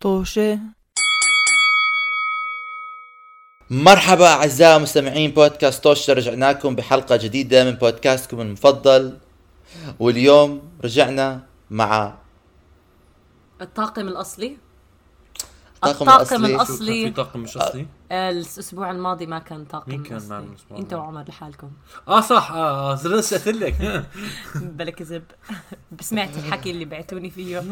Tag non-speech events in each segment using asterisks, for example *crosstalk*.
طوشة مرحبا أعزائي مستمعين بودكاست توش رجعنا لكم بحلقة جديدة من بودكاستكم المفضل. واليوم رجعنا مع الطاقم الأصلي. الطاقم الطاقم الأصلي. الأصلي في طاقم مش أصلي؟ الأسبوع الماضي ما كان طاقم مين كان. معنا الأسبوع أنت الماضي؟ وعمر لحالكم. آه صح. آه آه نسيت لك. *laughs* بلا كذب. *laughs* سمعت الحكي اللي بعتوني فيه.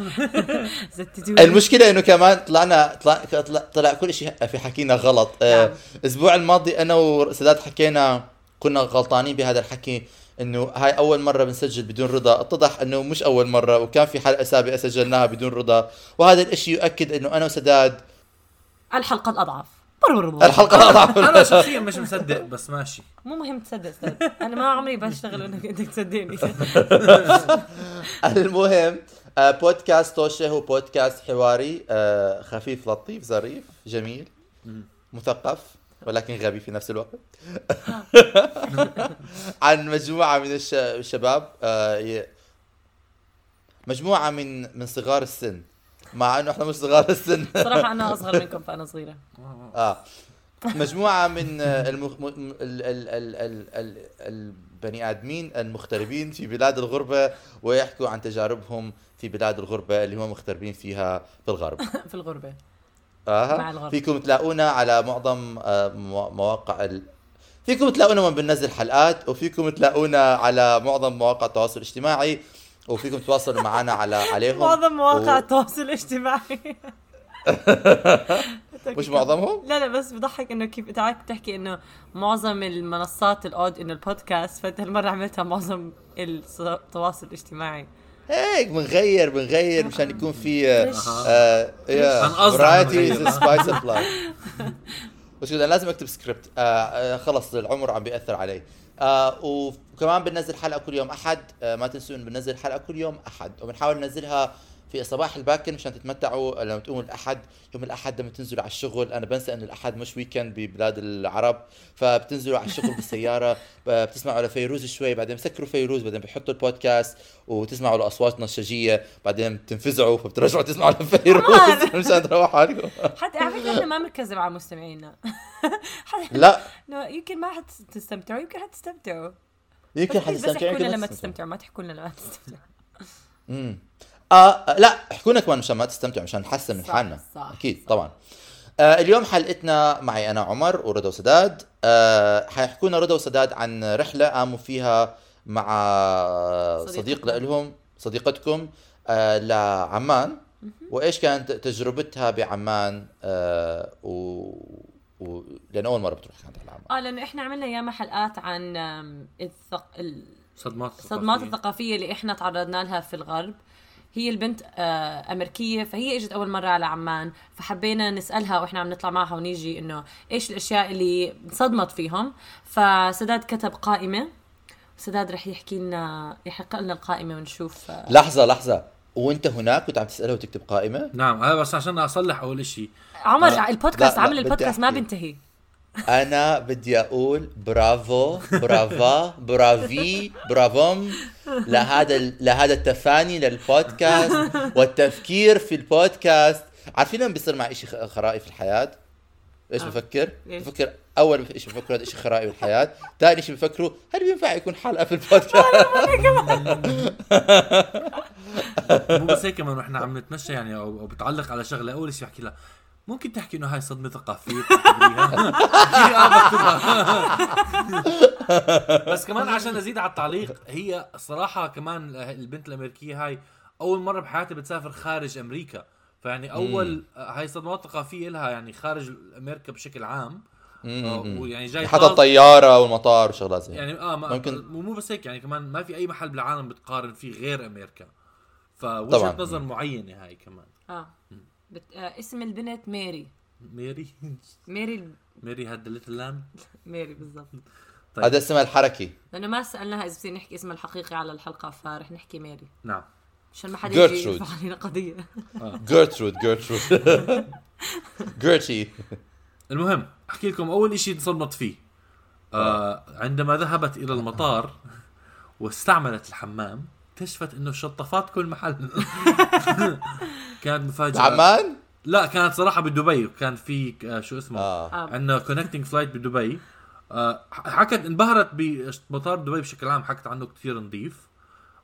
*laughs* زتتوني. المشكلة إنه كمان طلعنا طلع, طلع, طلع كل شيء في حكينا غلط. آه، نعم. الأسبوع الماضي أنا وسداد حكينا كنا غلطانين بهذا الحكي. إنه هاي أول مرة بنسجل بدون رضا. اتضح إنه مش أول مرة وكان في حلقة سابقة سجلناها بدون رضا. وهذا الإشي يؤكد إنه أنا وسداد الحلقة الأضعف. الحلقة الأضعف. أنا شخصيا مش مصدق بس ماشي. مو مهم تصدق أنا ما عمري بشتغل إنك أنت تصدقني. *laughs* المهم آه، بودكاست توشة هو بودكاست حواري آه، خفيف لطيف ظريف جميل مثقف. ولكن غبي في نفس الوقت. *laughs* عن مجموعة من الش- الشباب آه، مجموعة من من صغار السن. مع إنه إحنا مش صغار السن. *laughs* صراحة أنا أصغر منكم فأنا صغيرة. آه. مجموعة من آه، المخ... ال... ال... ال... ال... ال... البني آدمين المغتربين في بلاد الغربة ويحكوا عن تجاربهم في بلاد الغربة اللي هم مغتربين فيها في الغرب *laughs* في الغربة. آه. مع الغرب. فيكم تلاقونا على معظم آه، مو- مواقع ال... فيكم تلاقونا وين بننزل حلقات وفيكم تلاقونا على معظم مواقع التواصل الاجتماعي وفيكم تتواصلوا معنا على *laughs* عليهم معظم مواقع و- التواصل الاجتماعي *laughs* مش معظمهم؟ لا لا بس بضحك إنه كيف انت بتحكي إنه معظم المنصات ال audio إنه البودكاست فأنت هالمرة عملتها معظم التواصل الاجتماعي هيك بنغير بنغير مشان يكون في varieties نغير. spice of life بس أنا لازم أكتب سكريبت آه آه خلص العمر عم بيأثر علي. آه وكمان بننزل حلقة كل يوم أحد. آه ما تنسوا إنه بننزل حلقة كل يوم أحد. وبنحاول ننزلها في صباح الباكر مشان تتمتعوا لما تقوموا الأحد يوم الأحد لما تنزلوا على الشغل. أنا بنسى انه الأحد مش ويكند ببلاد العرب فبتنزلوا على الشغل بالسيارة *laughs* بتسمعوا لفيروز شوي بعدين بسكروا فيروز بعدين بحطوا البودكاست وتسمعوا لاصواتنا الشجيه بعدين بتنفزعوا فبترجعوا تسمعوا لفيروز. *laughs* مشان تروحوا عليكم حتى على فكرة إحنا ما بنكذب على مستمعينا *laughs* لا. يمكن ما حتستمتعوا يمكن حتستمتعوا يمكن حتستمتعوا يمكن لما. تستمتعوا ما تحكوا لنا لما تستمتعوا. امم آه لا احكوا لنا كمان مشان ما تستمتعوا مشان نحسن من حالنا. صح، أكيد صح. طبعا. آه اليوم حلقتنا معي أنا عمر ورضا وسداد. آه حيحكوا لنا رضا وسداد عن رحلة قاموا فيها مع صديق. لهم صديقتكم آه لعمان. وإيش كانت تجربتها بعمان آه و... و... لأن أول مرة بتروح كانت على عمان آه لأنه إحنا عملنا ياما حلقات عن الثق... ال- صدمات الصدمات. الثقافية اللي إحنا تعرضنا لها في الغرب. هي البنت آه، أمريكية فهي إجت أول مرة على عمان فحبينا نسألها وإحنا عم نطلع معها ونيجي إنه إيش الأشياء اللي انصدمت فيهم. فسداد كتب قائمة. سداد رح يحكي لنا يحرق لنا القائمة ونشوف آه، لحظة لحظة. وأنت هناك كنت عم تسألها وتكتب قائمة؟ نعم هذا بس عشان أصلح أول شيء عمر البودكاست عمل البودكاست ما. بينتهي. أنا بدي أقول برافو برافا برافي برافوم لهذا لهذا التفاني للبودكاست والتفكير في البودكاست عارفين لما بيصير مع شيء خرائي في الحياة إيش آه. بفكر؟ بفكر أول شيء بفكر هذا شيء خرائي في الحياة، ثاني شيء بفكره هل بينفع يكون حلقة في البودكاست؟ *laughs* مو بس هيك كمان وإحنا عم نتمشى يعني أو, أو بتعلق على شغلة أول شيء بحكي لها ممكن تحكي إنه هاي صدمة ثقافيه *laughs* آه *laughs* بس كمان عشان أزيد على التعليق هي صراحة كمان البنت الأمريكية هاي أول مرة بحياتها بتسافر خارج أمريكا. فيعني أول هاي صدمات ثقافيه لها يعني خارج أمريكا بشكل عام. آه، ويعني جاي حتى الطيارة والمطار وشغلات زي هيك. يعني آه ما ممكن- مو بس هيك يعني كمان ما في أي محل بالعالم بتقارن فيه غير أمريكا. طبعاً. فوجهه نظر معينة هاي كمان. آه. بت... آه اسم البنت ميري. ميري؟ ميري ال- Mary had a little lamb ميري بالضبط. طيب. هذا اسمها الحركي. لأنه ما سألناها إذا بصير نحكي اسمها الحقيقي على الحلقة فرح نحكي ميري. نعم. عشان ما حدا يجي. يرفع علينا قضية. جيرترود جيرترود جيرتي المهم أحكي لكم أول إشي انصدمت فيه. آه عندما ذهبت إلى المطار واستعملت الحمام اكتشفت إنه الشطافات كل محل. *laughs* كانت مفاجأة. عمان لا كانت صراحة بدبي كان في آه، شو اسمه؟ آه. آه. عندنا connecting flight بدبي. آه، حكت انبهرت بمطار دبي بشكل عام حكت عنه كثير نظيف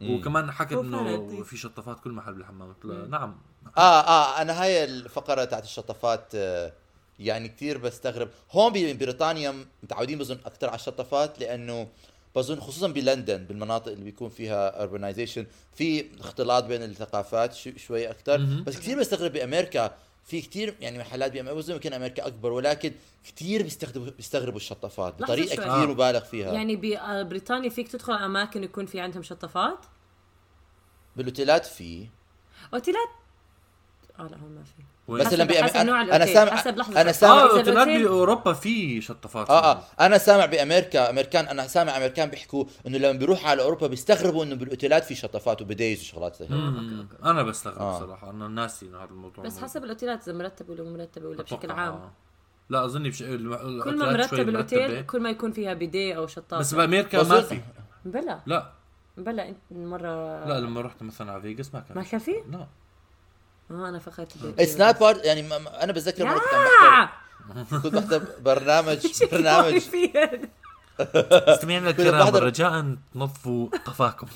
وكمان حكت إنه. في شطافات كل محل بالحمام نعم. آه آه أنا هاي الفقرة تاعت الشطافات آه، يعني كثير بستغرب. هون ببريطانيا متعودين بظن أكثر على الشطافات لأنه بظن خصوصا بلندن بالمناطق اللي بيكون فيها urbanization في اختلاط بين الثقافات شو- شوي أكثر. بس كثير بستغرب بأمريكا في كثير يعني محلات بأمريكا بظن يمكن أمريكا أكبر ولكن كثير بيستخدموا بيستغربوا الشطافات بطريقة. كثير آه. مبالغ فيها يعني يعني ببريطانيا فيك تدخل أماكن يكون في عندهم شطافات بالأوتيلات في أوتيلات آه لا هون ما في حسب-. نوع أنا. سامع حسب لحظة. أنا آه سامع الاوتيلات الأوتيل- باوروبا في شطافات آه آه أنا سامع بأمريكا امريكان أنا سامع أمريكان بيحكوا إنه لما بيروحوا على أوروبا بيستغربوا إنه بالأوتيلات في شطافات وبدايز وشغلات زي. أنا بستغرب آه. صراحة أنا ناسي انه هذا الموضوع بس. حسب الأوتيلات إذا مرتبه ولا مو مرتبه ولا بشكل عام آه. لا أظني بش... كل ما مرتب الأوتيل كل ما يكون فيها بيديه أو شطافة بس بأمريكا ما في بلا لا بلا إنت مره لا لما رحت مثلا على فيغاس ما كان ما. كان في؟ لا آه أنا فكرت it's not part يعني ما- ما- أنا بتذكر مرة كنت عم بحضر كنت *laughs* بحضر برنامج برنامج. مستمعينا الكرام رجاء تنظفوا قفاكم.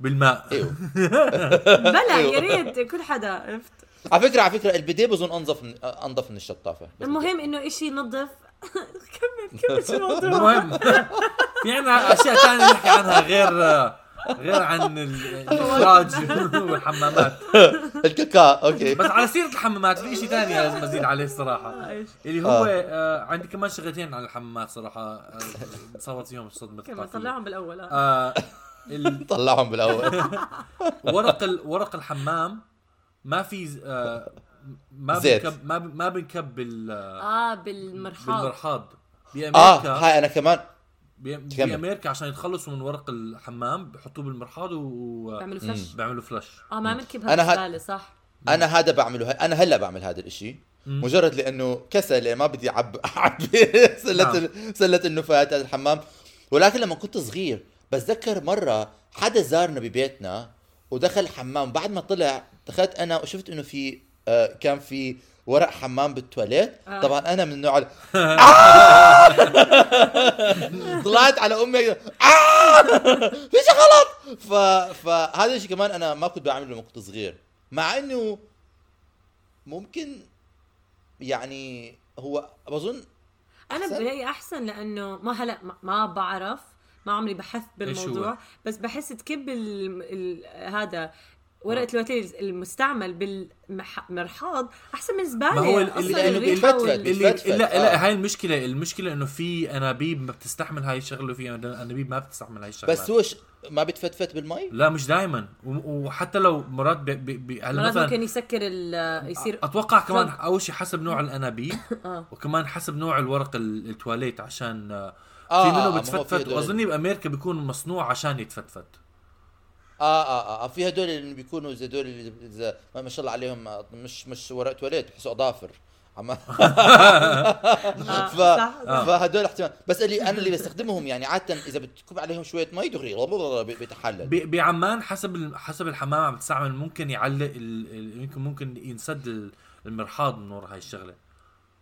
بالماء. إيوه. *laughs* بلا يا ريت كل حدا عرفت؟ على فكرة على فكرة ال bidet بظن انظف من أنظف من الشطافة. المهم إنه إشي ينظف *laughs* كمل كمل شو الموضوع المهم في عنا أشياء ثانية نحكي عنها غير غير عن ال- *laughs* الإخراج *laughs* والحمامات. الكاكا أوكي. بس على سيرة الحمامات في شيء ثاني لازم ازيد عليه الصراحة. إيش؟ اللي هو آه. عندي كمان شغلتين عن الحمامات صراحة آه صارت فيهم كمل الثقافيه طلعهم بالأول آه. آه ال- *laughs* طلعهم بالأول. ورق ال- ورق الحمام ما في ز- آه ما زيت. بنكب ما ب- ما بنكب بال- آه بالمرحاض. بالمرحاض. آه بامريكا هاي أنا كمان. بأمريكا عشان يتخلصوا من ورق الحمام بحطوه بالمرحاض و بيعملوا فلش بيعملوا فلش آه ما بنكبها أنا هاد- بالزباله صح. أنا هذا بعمله أنا هلأ بعمل هذا الإشي. مم. مجرد لأنه كسل ما بدي اعب *laughs* اعبي سلة نعم. سلة النفايات هذا الحمام. ولكن لما كنت صغير بتذكر مرة حدا زارنا ببيتنا ودخل الحمام. بعد ما طلع دخلت أنا وشفت إنه في آه كان في ورق حمام بالتواليت آه. طبعا أنا من النوع ال- آه! *laughs* *laughs* طلعت على أمي آه! في شيء غلط ف... فهذا الشيء كمان أنا ما كنت بعمله لما كنت صغير مع إنه ممكن يعني هو بظن أنا؟ برايي أحسن لأنه ما هلا ما- بعرف ما عمري بحثت؟ بالموضوع بس بحس تكب ال ال هذا ورقة الوتيل المستعمل بالمرحاض أحسن من زبالة ما هو أصلا اللي- اللي. اللي لا لا آه. هاي المشكلة المشكلة إنه في أنابيب ما بتستحمل هاي الشغلة وفي أنابيب ما بتستحمل هاي الشغله بس هو ش... ما بتفتفت بالمي؟ لا مش دائما وحتى لو مرات ب... ب... ب... هلا مرات مثلا ممكن يسكر ال يصير أتوقع كمان. أول شيء حسب نوع الأنابيب *laughs* آه. وكمان حسب نوع الورق ال- التواليت عشان آه، آه، في آه، منه بتفتفت. واظني بأمريكا بيكون مصنوع عشان يتفتفت. آه آه آه في هدول اللي بيكونوا زي هدول اللي إذا ما شاء الله عليهم آه، مش مش ورق تواليت بحسوا أظافر. عم *laughs* ف... صح. فهدول احتمال. بس اللي أنا اللي بستخدمهم يعني عادة إذا بتكب عليهم شوية مي دغري بي- بيتحلل. ب- بعمان حسب ال- حسب الحمام عم تستعمل ممكن يعلق ال... يمكن ممكن ينسد ال- المرحاض من ورا هاي الشغلة.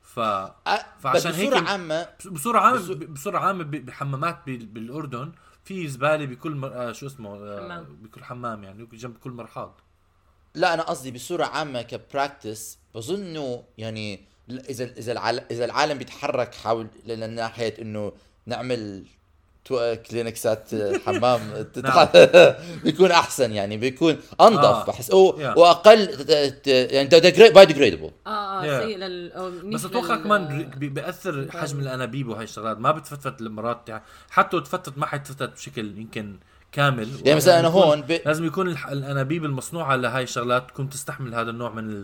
ف آه فعشان بس هيك بصورة ال- عامه بصورة عامة بصو- ب- بصورة عامة ب- بحمامات بال- بالأردن في زبالة بكل مر... آه شو اسمه آه حمام. بكل حمام يعني جنب كل مرحاض لا أنا قصدي بصورة عامة ك practice بظن انه يعني إذا إذا العالم إذا العالم بيتحرك حول ل- لناحيه إنه نعمل كلينكسات *laughs* حمام تتح- *laughs* بيكون أحسن يعني بيكون أنظف آه. بحس Yeah. وأقل ت- ت- يعني biodegradable آه آه. سيء لل بس أتوقع كمان بي- بيأثر حجم الأنابيب وهي الشغلات ما بتفتفت المرات حتى لو تفتت ما حتفتت بشكل يمكن كامل يعني مثلا أنا هون ب... لازم يكون الح- الأنابيب المصنوعة لهي الشغلات تكون تستحمل هذا النوع من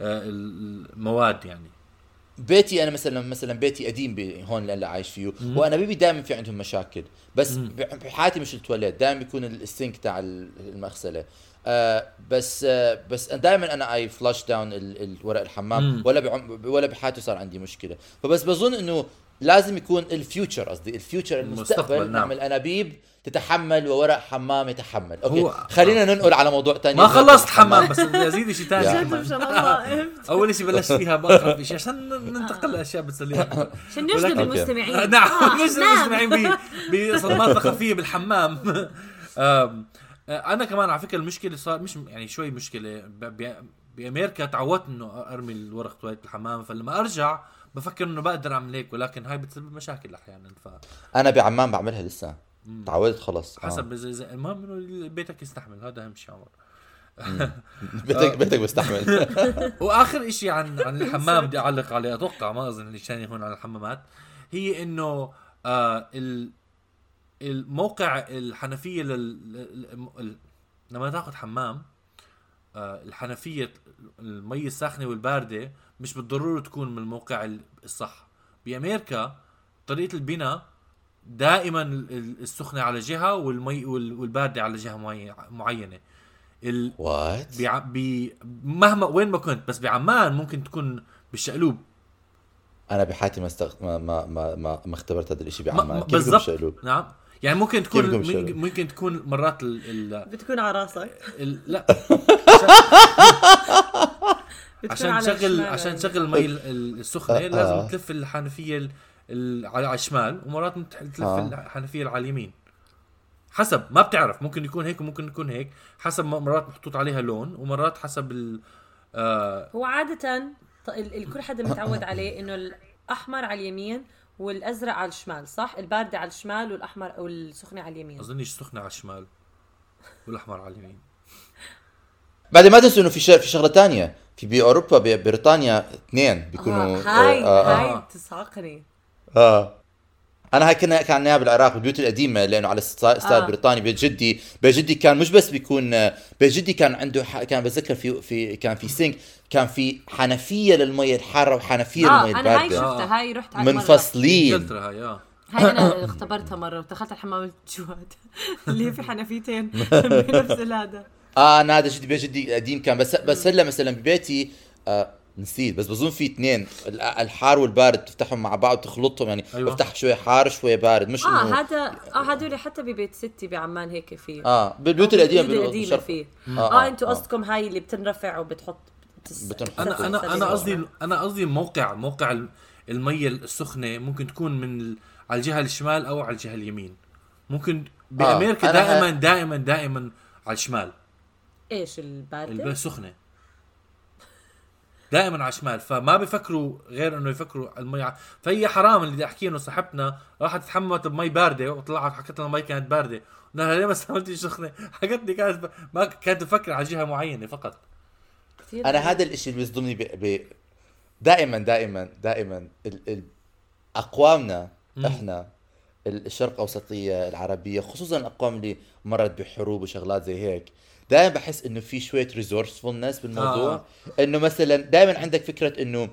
آه، المواد يعني بيتي أنا مثلا مثلا بيتي قديم هون اللي عايش فيه. وأنا بيبي دائما في عندهم مشاكل. بس ب- بحياتي مش التواليت. دائما بيكون ال sink تاع ال- المغسلة. آه بس آه بس دائما أنا I flush down الورق الحمام. مم. ولا بعم ولا بحياتي صار عندي مشكلة. فبس بظن إنه لازم يكون ال future قصدي ال future المستقبل، المستقبل نعم. نعمل. انابيب تتحمل وورق حمام يتحمل. okay هو- خلينا ننقل على موضوع ثاني ما خلصت حمام. بس بدي أزيد شيء ثاني *laughs* أول شيء بلشت فيها بقرب شيء عشان ننتقل لأشياء بتسلينا. *laughs* عشان نجذب ولكن- المستمعين. *laughs* نعم آه، مش نعم. المستمعين ب- بصدمات ثقافية بالحمام. آه، أنا كمان على فكرة المشكلة صار مش يعني شوي مشكلة. بأمريكا تعودت إنه أرمي الورق تواليت بالحمام فلما أرجع بفكر إنه بقدر أعمل هيك ولكن هاي بتسبب مشاكل أحيانا أنا بعمان بعملها لسه. تعودت خلص آه. فحسب زي زي المهم إنه بيتك يستحمل هذا أهم شيء عمر. *laughs* بيتك بيتك بستحمل *laughs* وآخر شيء عن عن الحمام بدي أعلق عليه أتوقع ما أظن اللي ثاني هون عن الحمامات هي إنه آه ال الموقع الحنفية لل لما تاخذ حمام آه الحنفية المي الساخنة والباردة مش بالضرورة تكون من الموقع ال- الصح. بأمريكا طريقة البناء دائما ال- ال- السخنة على جهة والمي وال- والباردة على جهة معي- معينة. ال- وات بع... ب... مهما وين ما كنت بس بعمان ممكن تكون بالشقلوب. أنا بحياتي ما استغ... ما ما ما ما, ما اختبرت هذا الشيء ما... بعمان. ما... كيف بالضبط. بالشقلوب؟ نعم. يعني ممكن تكون ممكن, تكون مرات ال... ال... بتكون على راسك. ال... لا. *laughs* بتكون عشان تشغل عشان. تشغل المي ال- ال- السخنة آه. لازم تلف الحنفية ال... ال... على الشمال ومرات تلف آه. الحنفية على اليمين حسب ما بتعرف ممكن يكون هيك وممكن يكون هيك حسب مرات محطوط عليها لون ومرات حسب ال... آه... هو عادة ط- ال- ال- كل حدا متعود عليه إنه الأحمر على اليمين والأزرق على الشمال صح؟ الباردة على الشمال والأحمر أو السخنة على اليمين اظنش سخنة على الشمال والأحمر على اليمين بعدين ما تنسوا إنه في ش... في شغلة ثانية في بأوروبا ببريطانيا اثنين بيكونوا آه هاي آه آه هاي آه. تصعقني آه. أنا هاي كنا كان عندنا بالعراق بالبيوت القديمة لأنه على style آه. بريطاني بيت جدي. بيت جدي كان مش بس بيكون بيت جدي كان عنده ح... كان بتذكر في في كان في sink كان في حنفية للمية الحارة وحنفية آه للمية أنا هاي الباردة. شفتها هاي رحت على. منفصلين إنجلترا هاي هاي أنا *coughs* اختبرتها مرة ودخلت الحمام الجواد *laughs* اللي في حنفيتين *laughs* بنفس هذا آه أنا هذا جدي بيت جدي قديم كان بس بس هلا مثلا ببيتي آه نسيت بس بظن في اثنين ال- الحار والبارد تفتحهم مع بعض تخلطهم يعني أيوة. بفتح شوي حار شوي بارد مش آه هذا آه هدول حتى ببيت ستي بعمان هيك في آه بالبيوت القديمة البيوت القديمة بالشرق- فيه آه، آه, آه، أنتوا آه. قصدكم هاي اللي بتنرفع وبتحط بتس... بتنحط. أنا أنا أنا. قصدي أنا قصدي موقع موقع ال- المية السخنة ممكن تكون من على الجهة الشمال أو على الجهة اليمين ممكن بأمريكا آه، دائما ه- دائما دائما على الشمال إيش الباردة؟ البيئة السخنة دائما على الشمال فما بيفكروا غير إنه يفكروا المي. ع- فهي حرام اللي بدي أحكيه إنه صاحبتنا راحت تحممت بمي باردة وطلعت حكت لنا المي كانت باردة. قلنا لها ليه ما استعملتي سخنه *laughs* حكت لي كانت ب... ما كانت تفكر على جهة معينة فقط. كثير أنا هذا الإشي اللي بيصدمني ب... ب... دائما دائما دائما ال... ال... أقوامنا إحنا ال- الشرق الاوسطيه العربية خصوصا الأقوام اللي مرت بحروب وشغلات زي هيك دائما بحس إنه في شوية resourcefulness بالموضوع آه. إنه مثلا دائما عندك فكرة إنه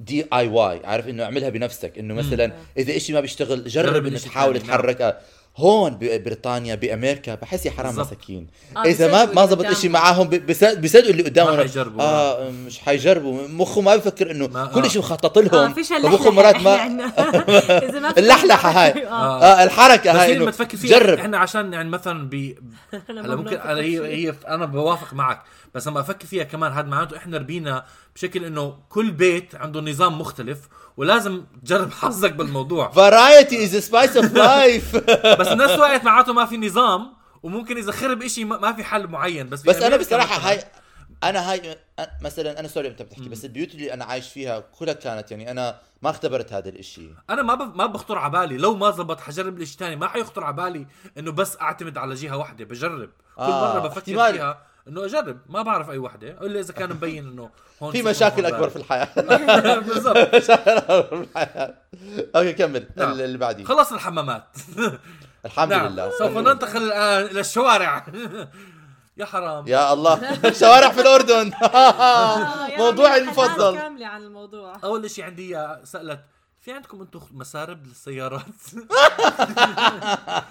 DIY عارف إنه اعملها بنفسك إنه مثلا إذا إشي ما بيشتغل جرب الإشي تحاول الثاني،. تحرك آه. هون ببريطانيا بأمريكا بحس يا حرام. مساكين آه، إذا ما ما زبط قدامهم. معاهم بيصدقوا اللي قدامهم ما حيجربوا. آه مش حيجربوا مخه ما بفكر إنه ما- كل آه. شيء مخطط لهم فيش فمخه مرات ما *laughs* إذا ما *laughs* في اللحلحة هاي. آه آه الحركة بس هاي لما تفكر فيها جرب إحنا عشان يعني مثلا ب *laughs* أنا هلا ممكن أنا هي شيء. هي أنا بوافق معك بس لما أفكر فيها كمان هذا معناته إحنا ربينا بشكل إنه كل بيت عنده نظام مختلف ولازم تجرب حظك بالموضوع variety is spice of life بس بنفس الوقت معناته ما في نظام وممكن إذا خرب إشي ما في حل معين بس بس أنا بأمريكا بصراحة هاي أنا هاي مثلا أنا sorry أنت بتحكي بس البيوت اللي أنا عايش فيها كلها كانت يعني أنا ما اختبرت هذا الإشي. أنا ما ب... ما بخطر على بالي لو ما زبط حجرب الاشي تاني ما حيخطر على بالي إنه بس أعتمد على جهة واحدة بجرب. كل آه، مرة بفكر احتمال. فيها إنه أجرب ما بعرف أي وحدة إلا إذا كان مبين إنه هون في مشاكل أكبر في. الحياة. *laughs* بالضبط. *laughs* مشاكل أكبر في الحياة. أوكي كمل. نعم. اللي بعديه خلص الحمامات. *laughs* الحمد نعم. لله. سوف ننتقل الآن إلى الشوارع. *laughs* يا حرام. يا الله. *laughs* شوارع في الأردن. آه، موضوعي المفضل. كاملة عن الموضوع. أول شيء عندي سألت في عندكم أنتم مسارب للسيارات؟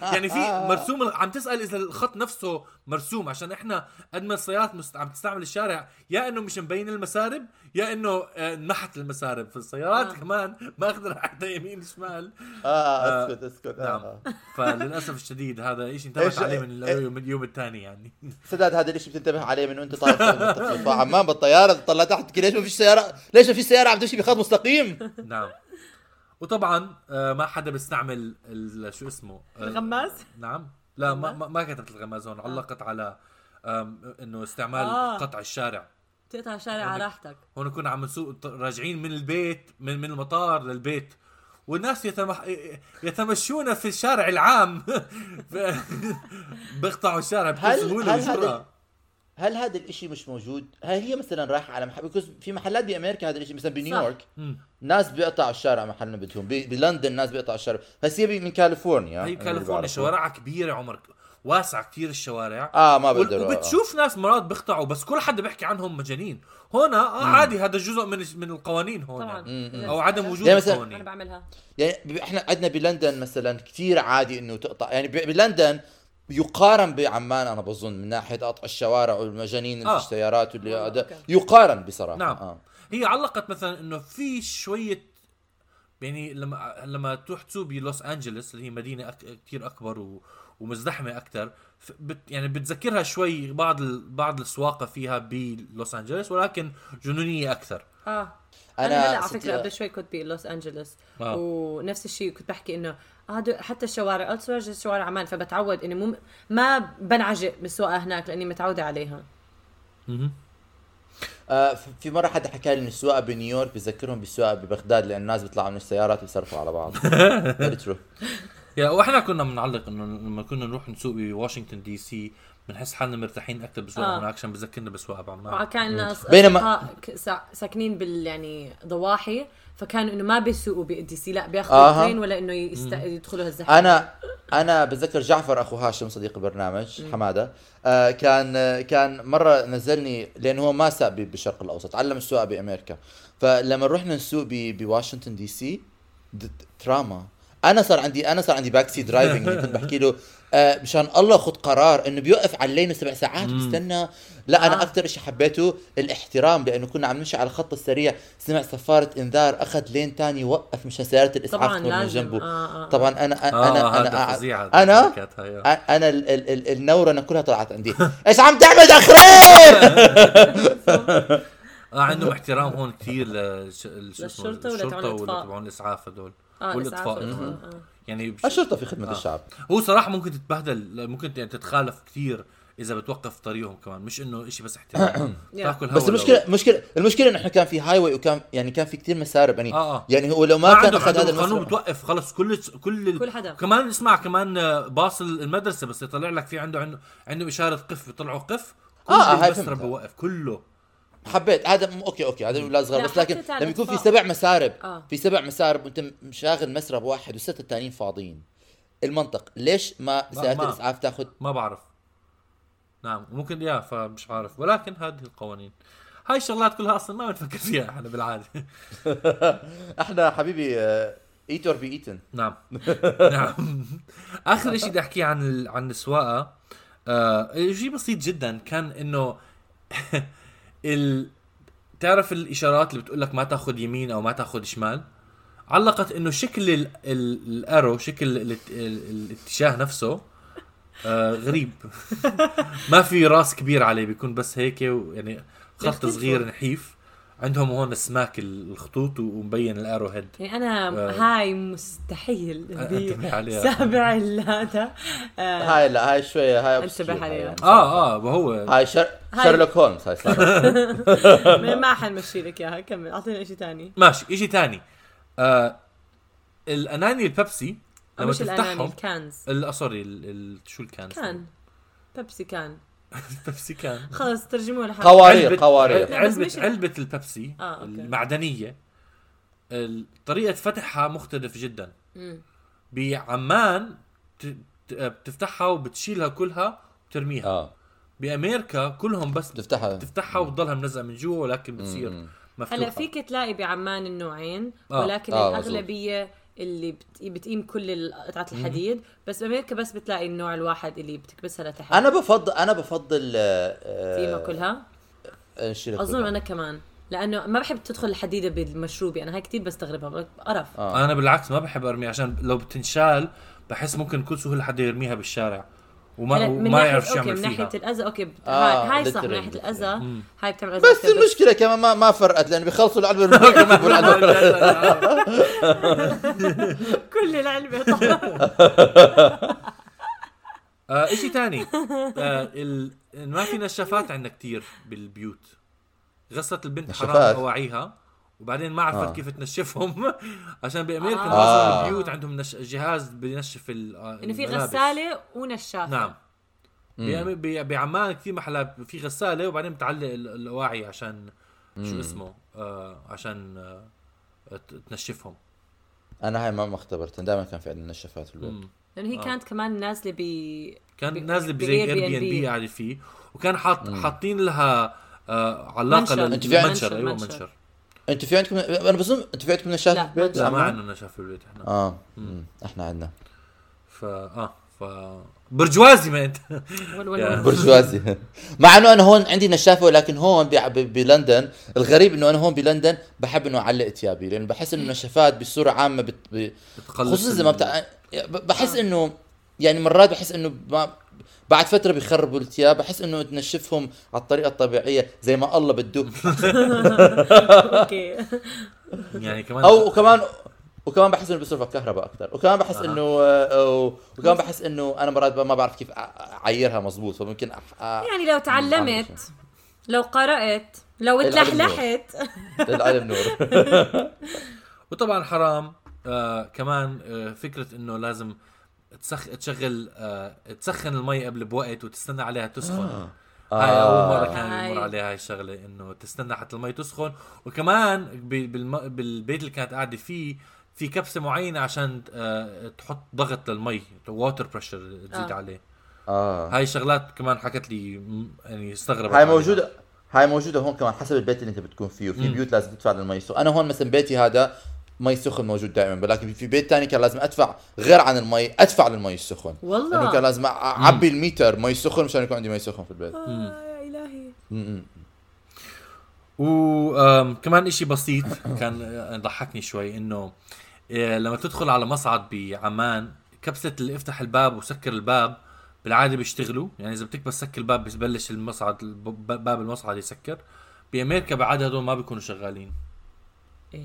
يعني في مرسوم عم تسأل إذا الخط نفسه مرسوم عشان إحنا قد ما السيارات مست... عم تستعمل الشارع يا إنه مش مبين المسارب يا إنه آه، نحت المسارب. في السيارات آه. كمان ماخذ حتى يمين شمال. آه أسكت أسكت. نعم. آه. فللأسف الشديد هذا شيء انتبهت عليه من اليوم من اليوم الثاني يعني. سداد هذا الشيء بتنتبه عليه من وأنت طالع في عمان بالطيارة تطلع تحت ليش ما في سيارة؟ ليش ما في سيارة عم تمشي بخط مستقيم؟ نعم. وطبعا آه، ما حدا بيستعمل ال- شو اسمه آه، الغماز؟ نعم. لا ما ما- كتبت الغماز هون علقت على إنه استعمال آه. قطع الشارع. تقطع شارع على راحتك. هون كنا عم نسوق راجعين من البيت من من المطار للبيت. والناس يتمح... يتمشون في الشارع العام. *laughs* *laughs* بيقطعوا الشارع بكل هل- سهوله هل وجرأة هل هذا الإشي مش موجود؟ هل هي مثلا رايحة على محل؟ because في محلات بأمريكا هذا الإشي مثلا. بنيويورك. ناس بيقطعوا الشارع محل ما بدهم. ب- بلندن ناس بيقطعوا الشارع. بس هي من كاليفورنيا. هي اللي كاليفورنيا. شوارعها كبيرة عمر واسعة كتير الشوارع. آه ما بقدروا آه. وبتشوف ناس مرات بيقطعوا بس كل حدا بيحكي عنهم مجانين. هنا آه عادي هذا جزء من من القوانين هون طبعا. يعني. أو عدم وجود يعني مثلاً- أنا القوانين بعملها. يعني ب- إحنا عندنا بلندن مثلا كثير عادي إنه تقطع. يعني ب- بلندن يقارن بعمان أنا بظن من ناحية قطع الشوارع والمجانين اللي آه. في السيارات واللي آه،. يقارن بصراحة نعم آه. هي علقت مثلا إنه في شوية يعني لما لما تروح تسوق بلوس انجلوس اللي هي مدينة أك... كثير أكبر و... ومزدحمة أكثر بت... يعني بتذكرها شوي بعض ال... بعض السواقة فيها بلوس انجلوس ولكن جنونية أكثر آه أنا أنا هلأ على فكرة قبل شوي كنت بلوس انجلوس آه. ونفس الشيء كنت بحكي إنه دو- حتى الشوارع قلت شوارع شوارع عمان فبتعود إني مو ما بنعجق بالسواقه هناك لأني متعودة عليها. آه ف- في مرة حدا حكى لي إن السواقة بنيويورك بذكرهم بالسواقة ببغداد لأن الناس بيطلعوا من السيارات ويصرفوا على بعض. *laughs* Very true. yeah وإحنا كنا بنعلق إنه لما كنا نروح نسوق بواشنطن دي سي بنحس حالنا مرتاحين أكثر بسواقة آه. هناك عشان بذكرنا بسواقة بعمان. وكان ناس بينما- ساكنين بال يعني ضواحي فكانوا إنه ما بيسوقوا بالدي سي لا بياخذوا. ال train ولا إنه يست... يدخلوا هالزحمة. أنا أنا بتذكر جعفر أخو هاشم صديق البرنامج حمادة. آه كان آه كان مرة نزلني لأنه هو ما ساق بالشرق الأوسط علم السواقة بأمريكا. فلما رحنا نسوق ب- بواشنطن دي سي trauma أنا صار عندي أنا صار عندي backseat driving كنت بحكي له. آه مشان الله خذ قرار إنه بيوقف على ال lane سبع ساعات بيستنى لا أنا آه. أكثر شيء حبيته الاحترام لأنه كنا عم نمشي على الخط السريع. سمع صفارة إنذار أخذ lane تاني وقف مشان سيارة الإسعاف طبعا تمر من جنبه. آه آه. طبعا أنا أنا هذا أنا أنا. أنا ال ال ال النورنه كلها طلعت عندي. *laughs* إيش عم تعمل اخرين *laughs* آه عندهم احترام هون كثير للشرطة ولا تبعون الشرطه ولا الإطفاء؟ تبعون الإسعاف هدول كمان. والإطفاء، آه. يعني بش... الشرطة في خدمة آه. الشعب هو صراحة ممكن تتبهدل ممكن يعني تتخالف كثير إذا بتوقف طريقهم كمان مش إنه إشي بس احترام. *coughs* تاكل بس المشكلة لو- المشكلة المشكلة إنه إحنا كان في هاي واي وكان يعني كان في كثير مسارب يعني آه، آه. يعني هو لو ما ما, كان عندهم أخذ هذا عندهم قانون المسار بتوقف خلص كل كل كل حدا. كمان اسمع كمان آه، باص المدرسة بس يطلع لك في عنده عنده عنده إشارة قف بيطلعوا قف كل آه، هاي المسرب فهمتها. بوقف كله حبيت هذا م- okay okay هذا أولاد صغار بس لكن لما يكون في. سبع مسارب آه. في سبع مسارب وأنت مشاغل مسرب واحد والسته الثانيين فاضيين. المنطق ليش ما ما. الإسعاف تاخذ ما بعرف. نعم ممكن يا فمش عارف. ولكن هذه القوانين. هاي الشغلات كلها أصلا ما بنفكر فيها إحنا بالعادة. *laughs* إحنا حبيبي eat or be eaten نعم. *laughs* نعم. آخر شيء بدي أحكيه عن ال... عن السواقة آه شيء بسيط جدا كان إنه *laughs* ال... تعرف الإشارات اللي بتقول لك ما تاخذ يمين أو ما تاخذ شمال؟ علقت إنه شكل ال... ال... ال arrow شكل ال... ال... الاتجاه نفسه آه غريب. *laughs* ما في راس كبير عليه بيكون بس هيك يعني خط. صغير نحيف. عندهم هون سماك الخطوط ومبين ال arrow head يعني أنا آه. هاي مستحيل انتبه عليها. سابع هذا. آه هاي لا هاي شوية هاي انتبه عليها. يعني. آه آه وهو هاي شر... هاي- شيرلوك هولمز هاي صار. *laughs* ما حنمشي لك إياها كمل. اعطينا شيء ثاني ماشي إشي تاني. آه القناني البيبسي لما مش القناني ال cans. ال- آه، sorry. شو ال can can. بيبسي can. *laughs* البيبسي can. خلص ترجموها لحالك. قوارير قوارير. علبة علبة البيبسي آه، okay. المعدنية ال- طريقة فتحها مختلف جدا. مم. بعمان ت- ت- بتفتحها وبتشيلها كلها وترميها آه. بأمريكا كلهم بس تفتحها بتفتحها وبتضلها ملزقه من جوا ولكن بتصير مفتوحة. هلأ فيك تلاقي بعمان النوعين آه. ولكن آه، الأغلبية اللي بت- بتقيم كل قطعة الحديد. بس بأمريكا بس بتلاقي النوع الواحد اللي بتكبسها لتحت أنا بفضل أنا بفضل آه، تقيمها كلها؟ آه، الشيلة أظن كلها. أنا كمان. لأنه ما بحب تدخل الحديده بالمشروبي أنا هاي كثير بستغربها قرف. آه. أنا بالعكس ما بحب ارمي عشان لو بتنشال بحس ممكن كل سهولة حدا يرميها بالشارع. وما وما يعرف شو يعمل من ناحية الأذى okay بت- آه، هاي صح من ناحية. الأذى. هاي بتعمل أذى. بس المشكلة كمان ما ما فرقت لأنه بيخلصوا العلبة. *laughs* *laughs* كل العلبة. طبعا *laughs* آه إشي تاني. آه ال... ما في نشافات عندنا كتير بالبيوت. غسلت البنت حرام؟ اواعيها وبعدين ما عرفت آه. كيف تنشفهم *laughs* عشان بامريكا آه. البيوت عندهم نش... جهاز بينشف ال... آه، إنه في. غسالة ونشافة نعم ب- بعمان كثير محلات في غسالة وبعدين بتعلق ال- الأواعي عشان شو اسمه آه عشان آه ت- تنشفهم أنا هاي ما ما اختبرتها دائما كان في عندنا نشافات في البيت مم. لأنه هي آه. كانت كمان نازلة ب كان نازلة بزي اير بي ان Airbnb. بي قاعدة فيه وكان حاط حاطين لها آه علاقة منشر. للمنشر أيوه منشر. منشر أنتوا في عندكم أنا بظن أنتوا في عندكم نشاف لا، في البيت؟ لا، ما؟ عندنا نشاف في البيت إحنا. آه. مم. إحنا عندنا. ف آه ف برجوازي ما انت. برجوازي. مع إنه أنا هون عندي نشافه ولكن هون ب- ب- بلندن. الغريب إنه أنا هون بلندن بحب إنه أعلق ثيابي لأنه بحس إنه النشافات بصورة عامة بت... ب... بتقلص خصوصا إذا ما ال- بتاع ب- بحس إنه يعني مرات بحس إنه ما بعد فترة بيخربوا الثياب بحس إنه تنشفهم على الطريقة الطبيعية زي ما الله بده. *laughs* أوكي. يعني كمان أو وكمان وكمان بحس إنه بيصرف الكهرباء أكثر وكمان بحس إنه آه، وكمان بحس إنه أنا مرات ما بعرف كيف اعيرها مزبوط فممكن أح... يعني لو تعلمت لو قرأت لو تلحلحت العلم نور. *laughs* وطبعا حرام. آه كمان آه فكرة إنه لازم تسخ تشغل آه تسخن المي قبل بوقت وتستنى عليها تسخن آه. هاي أول مرة آه. كان. يمر عليها هاي الشغلة إنه تستنى حتى المي تسخن وكمان ب- بالم... بالبيت اللي كانت قاعدة فيه في كبسة معينة عشان آه تحط ضغط للمي water pressure تزيد آه. عليه آه هاي شغلات كمان حكت لي يعني استغربت هاي عليها. موجودة هاي موجودة هون كمان حسب البيت اللي انت بتكون فيه وفي بيوت لازم تدفع للمي السخن أنا هون مثلا بيتي هذا مي سخن موجود دائما ولكن في بيت تاني كان لازم أدفع غير عن المي أدفع للمي السخن. والله. لأنه كان لازم أعبي الميتر مي سخن مشان يكون عندي مي سخن في البيت. آه، يا إلهي. م-م. وكمان إشي بسيط كان ضحكني شوي إنه آه، لما تدخل على مصعد بعمان كبسة اللي افتح الباب وسكر الباب بالعادة بيشتغلوا. يعني إذا بدك بس سكر الباب ببلش المصعد باب المصعد يسكر. بأمريكا بعادة هدول ما بيكونوا شغالين.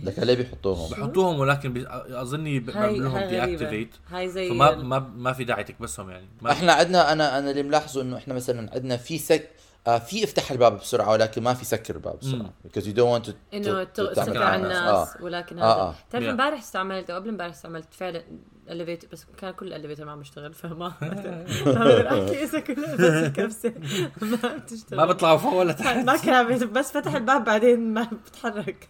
لك ليه بيحطوهم. بحطوهم ولكن بي- أظني لهم هاي deactivate هاي زي فما ال- ما ما في داعي تكبسهم يعني. ما إحنا عندنا أنا أنا اللي ملاحظه إنه إحنا مثلا عندنا في سك آه في افتح الباب بسرعة ولكن ما في سكر الباب بسرعة. Because you don't want to إنه تسكر على الناس آه. ولكن آه، هذا. آه. بتعرف Yeah. إمبارح استعملت أو قبل إمبارح استعملت فعلا ال elevator بس كان كل ال elevator ما عم يشتغل فما ما احكي اذا كلها بس الكبسه ما بتشتغل ما بيطلعوا فوق ولا تحت. *laughs* ما كان بس فتح الباب بعدين ما بتحرك.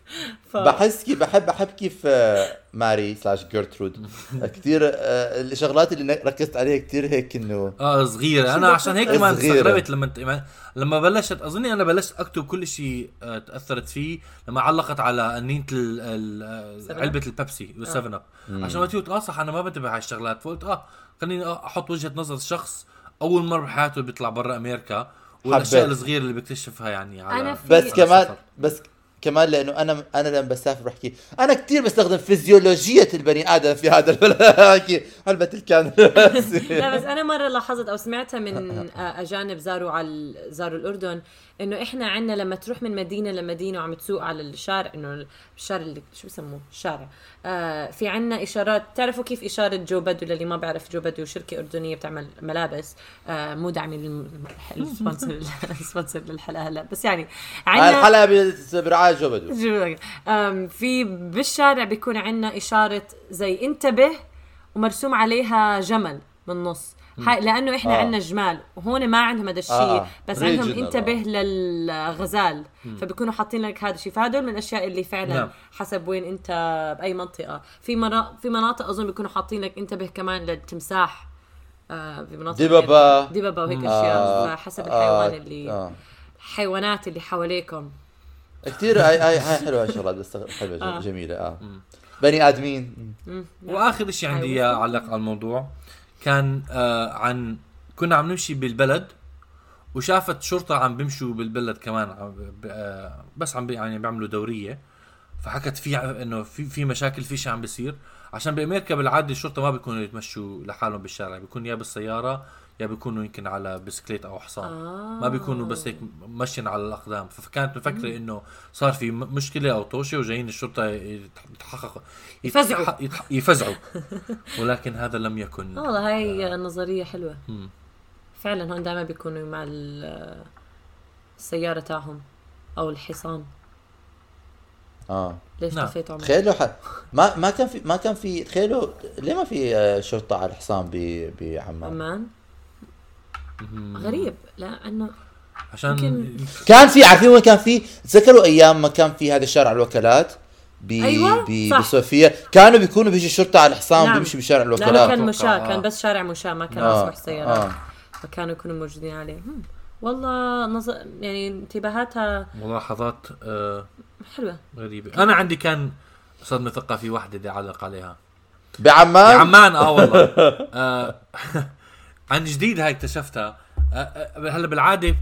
ف... بحس كيف بحب بحب كيف آه، ماري سلاش جيرترود. كثير الشغلات اللي ركزت عليها كثير هيك إنه آه صغيرة. أنا عشان هيك كمان. استغربت لما انت لما بلشت اظني أنا بلشت أكتب كل شيء آه، تأثرت فيه لما علقت على قنينة ال- ال- آه، سفن علبة البيبسي والسفن أب. عشان قلت آه صح أنا ما بنتبه على الشغلات فقلت آه خليني أحط وجهة نظر شخص أول مرة بحياته بيطلع برا أمريكا والأشياء. الصغيرة اللي بيكتشفها يعني على أنا في- بس على كمان السفر. بس كمان لأنه أنا أنا لما بسافر بحكي أنا كثير بستخدم فيزيولوجية البني آدم في هذا البلد *laughs* علبه ال can *laughs* لا بس أنا مرة لاحظت أو سمعتها من *laughs* آه، أجانب زاروا على زاروا الأردن إنه إحنا عندنا لما تروح من مدينة لمدينة وعم تسوق على الشارع إنه الشارع اللي شو بسموه؟ الشارع آه في عندنا إشارات. تعرفوا كيف إشارة JoBedu؟ للي ما بيعرف JoBedu شركة أردنية بتعمل ملابس. آه مو داعمين *laughs* ال sponsor ال sponsor للحلقه هلا. بس يعني هاي عندنا الحلقة برعايه JoBedu. *laughs* في بالشارع بيكون عندنا إشارة زي انتبه ومرسوم عليها جمل بالنص. لأنه إحنا آه. عندنا جمال وهون ما عندهم هذا الشيء آه. بس عندهم Regional، انتبه آه. للغزال فبيكونوا حاطين لك هذا الشيء فهدول من الأشياء اللي فعلا نعم. حسب وين أنت بأي منطقة في مرا في مناطق أظن بيكونوا حاطين لك انتبه كمان للتمساح آه في مناطق دببة. دببة وهيك آه. أشياء فحسب الحيوان اللي آه. الحيوانات اللي حواليكم كثير هاي هاي هاي حلوة الشغلات بس حلوة آه. جميلة آه بني آدمين. وآخر شيء عندي اياه اعلق على الموضوع كان آه عن كنا عم نمشي بالبلد وشافت شرطة عم بيمشوا بالبلد كمان عم آه بس عم يعني بيعملوا دورية. فحكت في إنه في في مشاكل في شيء عم بيصير عشان بأمريكا بالعادة الشرطة ما بيكونوا يتمشوا لحالهم بالشارع بيكون يا بالسيارة يا بيكونوا يمكن على بسكليت أو حصان. آه. ما بيكونوا بس هيك مشين على الأقدام. فكانت مفكرة إنه صار في م- مشكلة أو طوشة وجايين الشرطة يتح- يتحققوا. يفزعوا. يفزعوا. ولكن هذا لم يكن. آه، والله هاي نظرية حلوة. مم. فعلا هون دائما بيكونوا مع ال- السيارة تاعهم أو الحصان. آه. ليش نعم. عمر؟ تخيلوا ح... ما ما كان في ما كان في تخيلوا ليه ما في آه، شرطة على الحصان ب... بعمان؟ عمان؟ غريب لأنه عشان يمكن- كان في عارفين وين كان في تذكروا أيام ما كان في هذا الشارع الوكالات؟ ب... أيوة، ب... صح. بصوفيا كانوا بيكونوا بيجي الشرطه على الحصان نعم. بيمشي بشارع الوكالات. كان أتوقع، مشاة آه. كان بس شارع مشاة ما كان آه، مسموح سيارات. آه. فكانوا يكونوا موجودين عليه. هم. والله نظ... يعني انتباهاتها ملاحظات آه حلوة. غريبة. أنا عندي كان صدمة ثقافيه واحدة بدي اعلق عليها. بعمان؟ بعمان آه والله. *laughs* آه *laughs* عن جديد هاي اكتشفتها. آه آه هلا بالعادة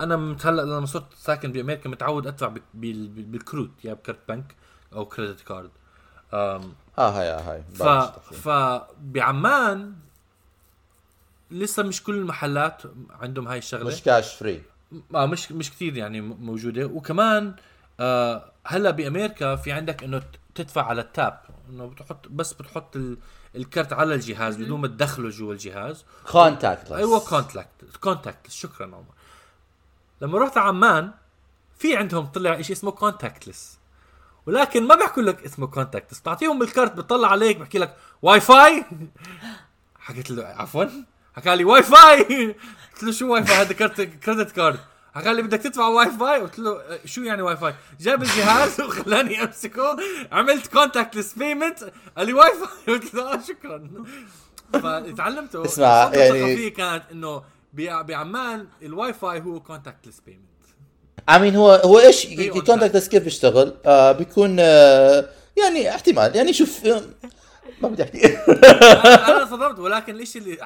أنا هلا لما صرت ساكن بأمريكا متعود أدفع بال- بال- بالكروت يا بكرت بنك أو credit card. آه هاي آه هاي. ف. فبعمان لسه مش كل المحلات عندهم هاي الشغلة. مش cash free آه مش مش كثير يعني موجودة. وكمان آه هلا بأمريكا في عندك إنه تدفع على ال tap إنه بتحط بس بتحط ال- الكرت على الجهاز بدون ما تدخله جوا الجهاز. contact أيوه contact contact شكرا عمر. لما رحت عمان في عندهم طلع شيء اسمه contactless ولكن ما بيحكوا لك اسمه contactless بتعطيهم الكارت بتطلع عليك بحكي لك واي فاي *laughs* حكيت له عفوا. حكى لي واي فاي *laughs* قلت له شو واي فاي هذا كارت credit card. حكى لي بدك تدفع واي فاي؟ قلت له "أه، شو يعني واي فاي؟ جاب الجهاز *laughs* وخلاني أمسكه. عملت contactless payment قال لي واي فاي. *laughs* قلت له آه شكرا. فتعلمته. اسمع، يعني- الثقافية كانت إنه بع- بعمان الواي فاي هو كونتاكتلس بيمنت امين هو هو إيش؟ أيوة. contact كيف بيشتغل؟ آه بيكون آه يعني احتمال. يعني شوف آه، ما بدي أحكي. أنا انصدمت ولكن الشيء اللي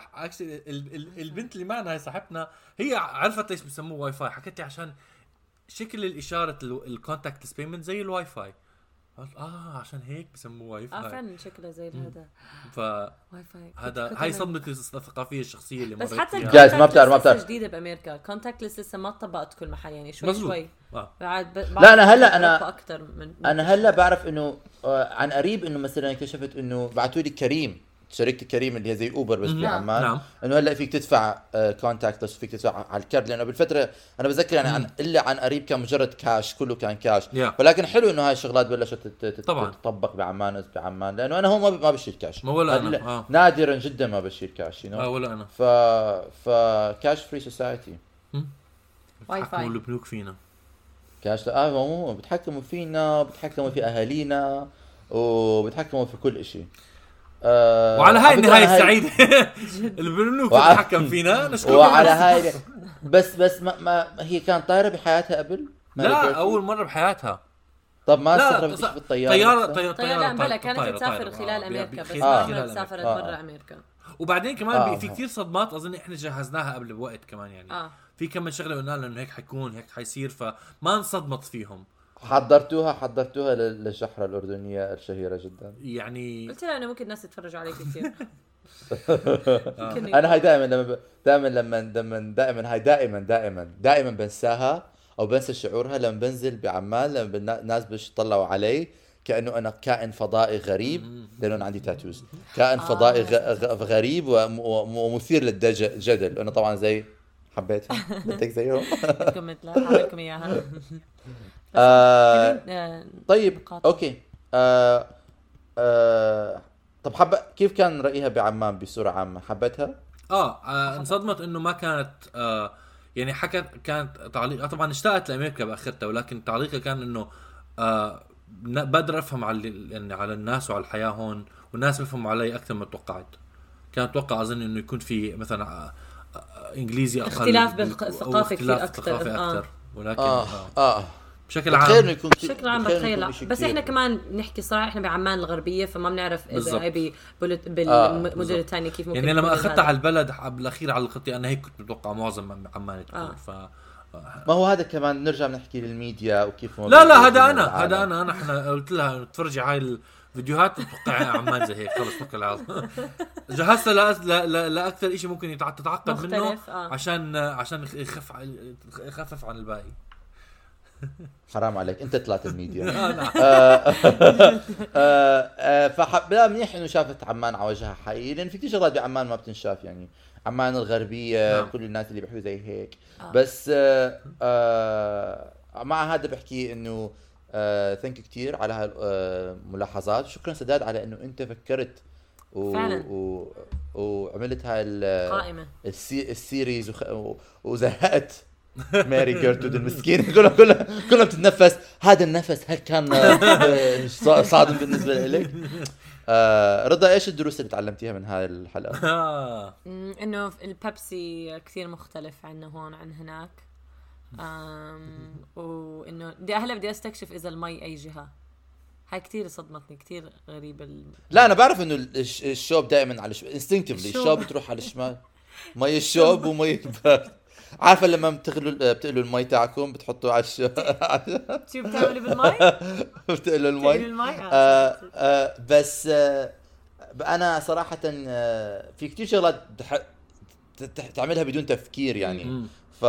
البنت اللي معنا هي صاحبتنا هي عرفت ليش بسموه واي فاي حكت عشان شكل الإشارة ال contactless payment زي الواي فاي. آه عشان هيك بسموه واي آه فاي فعلا شكله زي هذا. فهذا واي فاي. كنت- هاي صدمتي الثقافية الشخصية اللي بس حتى جايز، ما بتعرف- ما بتعرف. جديدة بأمريكا. contactless ما طبقت كل محل يعني شوي مزبوط. شوي. آه. بعد ب... لا، أنا هلأ أنا- أكثر من أنا هلأ بعرف إنه آه عن قريب إنه مثلا اكتشفت إنه بعثوا لي كريم. شركه Careem اللي هي زي Uber بس مهم. بعمان نعم. إنه هلأ فيك تدفع contactless وفيك تدفع على الكارت لأنه بالفترة أنا بتذكر يعني عن إلا عن قريب كان مجرد كاش كله كان كاش Yeah. ولكن حلو إنه هاي الشغلات بلشت. تطبق بعمان بعمان لأنه أنا هون ما ما بشيل كاش ما ولا لا- آه. نادرا جدا ما بشيل كاش you know. آه ولا أنا ف ف cash free society وهيك بيتحكموا هاي البنوك فينا كاش آه مو بتحكموا فينا بتحكموا في أهالينا وبتحكموا في كل شيء آه وعلى هاي النهاية السعيده *laughs* البنوك تتحكم فينا وعلى هاي بس بس ما, ما هي كانت طايرة بحياتها قبل؟ لا؟ أول مرة بحياتها طب ما استغربت في الطياره طياره نفسها؟ طيارة طيب لا بلا كانت تسافر. خلال آه، أمريكا بس آه. ما سافرت آه. برا أمريكا وبعدين كمان آه. في كثير صدمات أظن إحنا جهزناها قبل بوقت كمان يعني آه في كم من شغلة قلنا لها إنه هيك حيكون هيك حيصير فما انصدمت فيهم حضرتوها حضرتوها لل- للشحره الأردنية الشهيرة جدا. يعني قلت لها انه ممكن الناس يتفرجوا عليك كثير. *laughs* أنا هاي دائما لما ب... دائما لما لما دائما هاي دائما دائما دائما بنساها أو بنسى شعورها لما بنزل بعمان لما الناس بيطلعوا علي كأنه أنا كائن فضائي غريب لأنه أنا عندي تاتوز كائن فضائي غ... غ... غريب وم... وم- ومثير للجدل أنا طبعا زي حبيتها؟ *laughs* بدك زيهم؟ بدكم مثلها إياها. *laughs* آه... آه، طيب مقاطعة. أوكي آه... آه... طب حب كيف كان رأيها بعمان بصورة عامة حبيتها آه, آه انصدمت إنه ما كانت آه يعني حكت كانت تعليق طبعا اشتقت لأمريكا بأخرتها ولكن تعليقها كان إنه آه ن- بقدر افهم على ال- يعني على الناس وعلى الحياة هون والناس بيفهموا علي أكثر ما توقعت كانت أتوقع أظن إنه يكون في مثلا آه آه إنجليزي أقل اختلاف بال- بالق- أو الثقافة اختلاف كثير أكتر. ثقافي آه. أكثر ولكن آه آه. بشكل بتخيل إنه عام يكون بشكل عام بتخيل بس. إحنا كمان نحكي صراحة إحنا بعمان الغربية فما بنعرف. إذا هي آه، بالمدن. الثانية كيف ممكن يعني لما أخذتها. على البلد بالاخير على الخطي أنا هيك كنت متوقع معظم عمان تكون آه. ف ما هو هذا كمان نرجع بنحكي للميديا وكيف لا لا هذا أنا العالم. هذا أنا أنا إحنا قلت لها تفرجي هاي الفيديوهات تتوقع عمان زي هيك خلص توكل على الله جهزتها لا لا لا, لا أكثر شيء ممكن يتع- تتعقد منه آه. عشان عشان يخف يخفف عن الباقي *laughs* حرام عليك انت طلعت الميديا *laughs* آه،. آه، آه، لا منيح إنه شافت عمان على وجهها حقيقي لأن في كثير شغلات بعمان ما بتنشاف يعني عمان الغربية نعم. كل الناس اللي بيحكوا زي هيك آه. بس آه، آه، مع هذا بحكي إنه thanks كثير على هالملاحظات شكرا سداد على إنه أنت فكرت و... فعلاً. و... وعملت هاي ال- قائمة ال se... ال series وخ... و... وزهقت ماري جيرترود المسكينه كلها كلها كلها بتتنفس هذا النفس هل كان آه، صادم بالنسبة لك؟ آه رضا إيش الدروس اللي تعلمتيها من هاي الحلقة؟ *laughs* آه. إنه البيبسي كثير مختلف عنا هون عن هناك وإنه بدي هلا بدي أستكشف إذا المي أي جهة هاي كثير صدمتني كثير غريب ال... لا أنا بعرف إنه الش- الشوب دائما على instinctively الشوب. الشوب بتروح على الشمال مي الشوب ومي البارد عارفة لما بتغلوا بتقلوا المي تاعكم بتحطوا على الشوب *laughs* شو بتعملي بالمي؟ *laughs* بتقلوا المي المي؟ آه. آه آه بس آه أنا صراحة آه في كتير شغلات تعملها بدون تفكير يعني. ف...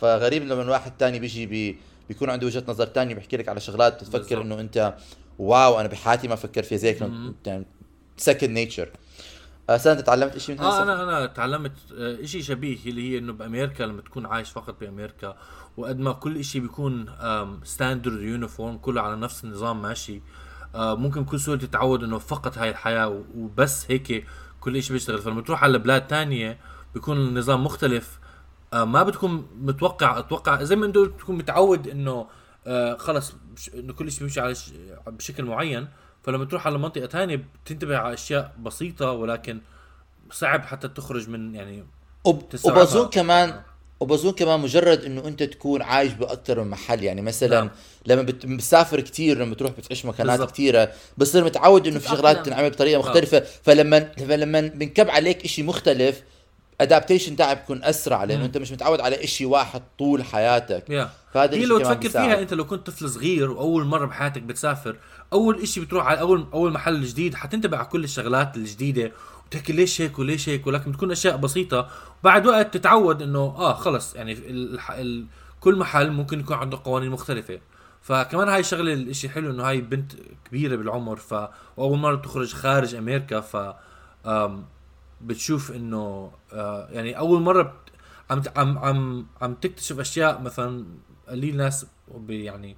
فغريب لما واحد تاني بيجي بي... بيكون عنده وجهة نظر تانية بيحكي لك على شغلات بتفكر. إنه أنت wow أنا بحياتي ما فكرت فيها زي هيك. يعني second nature آه سنة تعلمت شيء من آه هاي أنا أنا تعلمت آه، إشي شبيه اللي هي إنه بأمريكا لما تكون عايش فقط بأمريكا وقد ما كل إشي بيكون standard uniform كله على نفس النظام ماشي آه، ممكن بكل سهولة تتعود إنه فقط هاي الحياة وبس هيك كل إشي بيشتغل. فلما تروح على بلاد تانية بيكون النظام مختلف. آه، ما بتكون متوقع أتوقع زي ما انت بتكون متعود إنه آه، خلص إنه كل شيء بيمشي على بشكل معين فلما تروح على منطقة تانية بتنتبه على أشياء بسيطة ولكن صعب حتى تخرج من يعني وب... وبظن كمان وبظن كمان مجرد إنه أنت تكون عايش باكثر من محل يعني مثلا نعم. لما بت- بتسافر كثير لما تروح بتعيش مكانات. كثيره بتصير متعود إنه في. شغلات تنعمل بطريقة مختلفة فلما فلما بنكب عليك شيء مختلف ادابتيشن تاعك بيكون أسرع لأنه. أنت مش متعود على شيء واحد طول حياتك يا فهذا هي الشيء لو تفكر بيساعد. فيها أنت لو كنت طفل صغير وأول مرة بحياتك بتسافر أول إشي بتروح على أول أول محل جديد حتنتبه على كل الشغلات الجديدة وتحكي ليش هيك وليش هيك ولكن بتكون أشياء بسيطة وبعد وقت تتعود إنه آه خلص يعني ال ال كل محل ممكن يكون عنده قوانين مختلفة فكمان هاي الشغلة الإشي حلو إنه هاي بنت كبيرة بالعمر ف وأول مرة بتخرج خارج أمريكا ف بتشوف إنه آه يعني أول مرة بت عم عم عم عم تكتشف أشياء مثلا قليل ناس يعني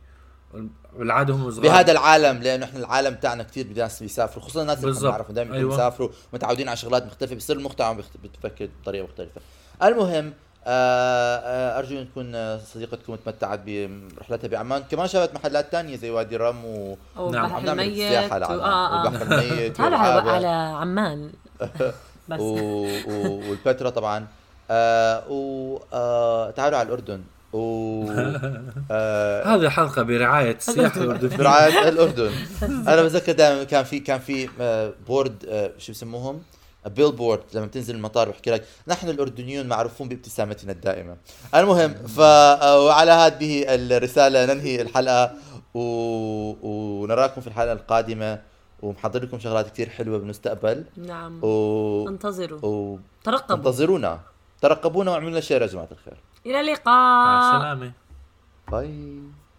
بالعادة هم صغار. بهذا العالم لأنه إحنا العالم تاعنا كثير ناس بيسافروا خصوصا الناس اللي. بنعرفهم. دائما أيوة. بيسافروا متعودين على شغلات مختلفة بيصير المجتمع بيخت- بتفكر بطريقة مختلفة. المهم آه آه أرجو أن تكون آه، صديقتكم تمتعت برحلتها بعمان كمان شافت محلات تانية زي وادي الرم و نعم. البحر عم الميت و... آه آه. والبحر الميت *laughs* تعالوا على عمان. *laughs* بس. و... و... *laughs* والبتراء طبعا. آه و آه تعالوا على الأردن. و *laughs* آه هذه الحلقة برعاية *laughs* السياحه الاردنيه برعاية الأردن. أنا بتذكر دائما كان في كان في آه، بورد آه، شو بسموهم؟ billboard لما بتنزل المطار بحكي لك نحن الأردنيون معروفون بابتسامتنا الدائمة. المهم ف آه، وعلى هذه الرسالة ننهي الحلقة و... ونراكم في الحلقة القادمة. ومحضر لكم شغلات كثير حلوة بالمستقبل نعم. و... انتظروا. و... ترقبوا. انتظرونا. ترقبونا واعملوا لنا share يا جماعة الخير. إلى اللقاء. مع السلامة. bye.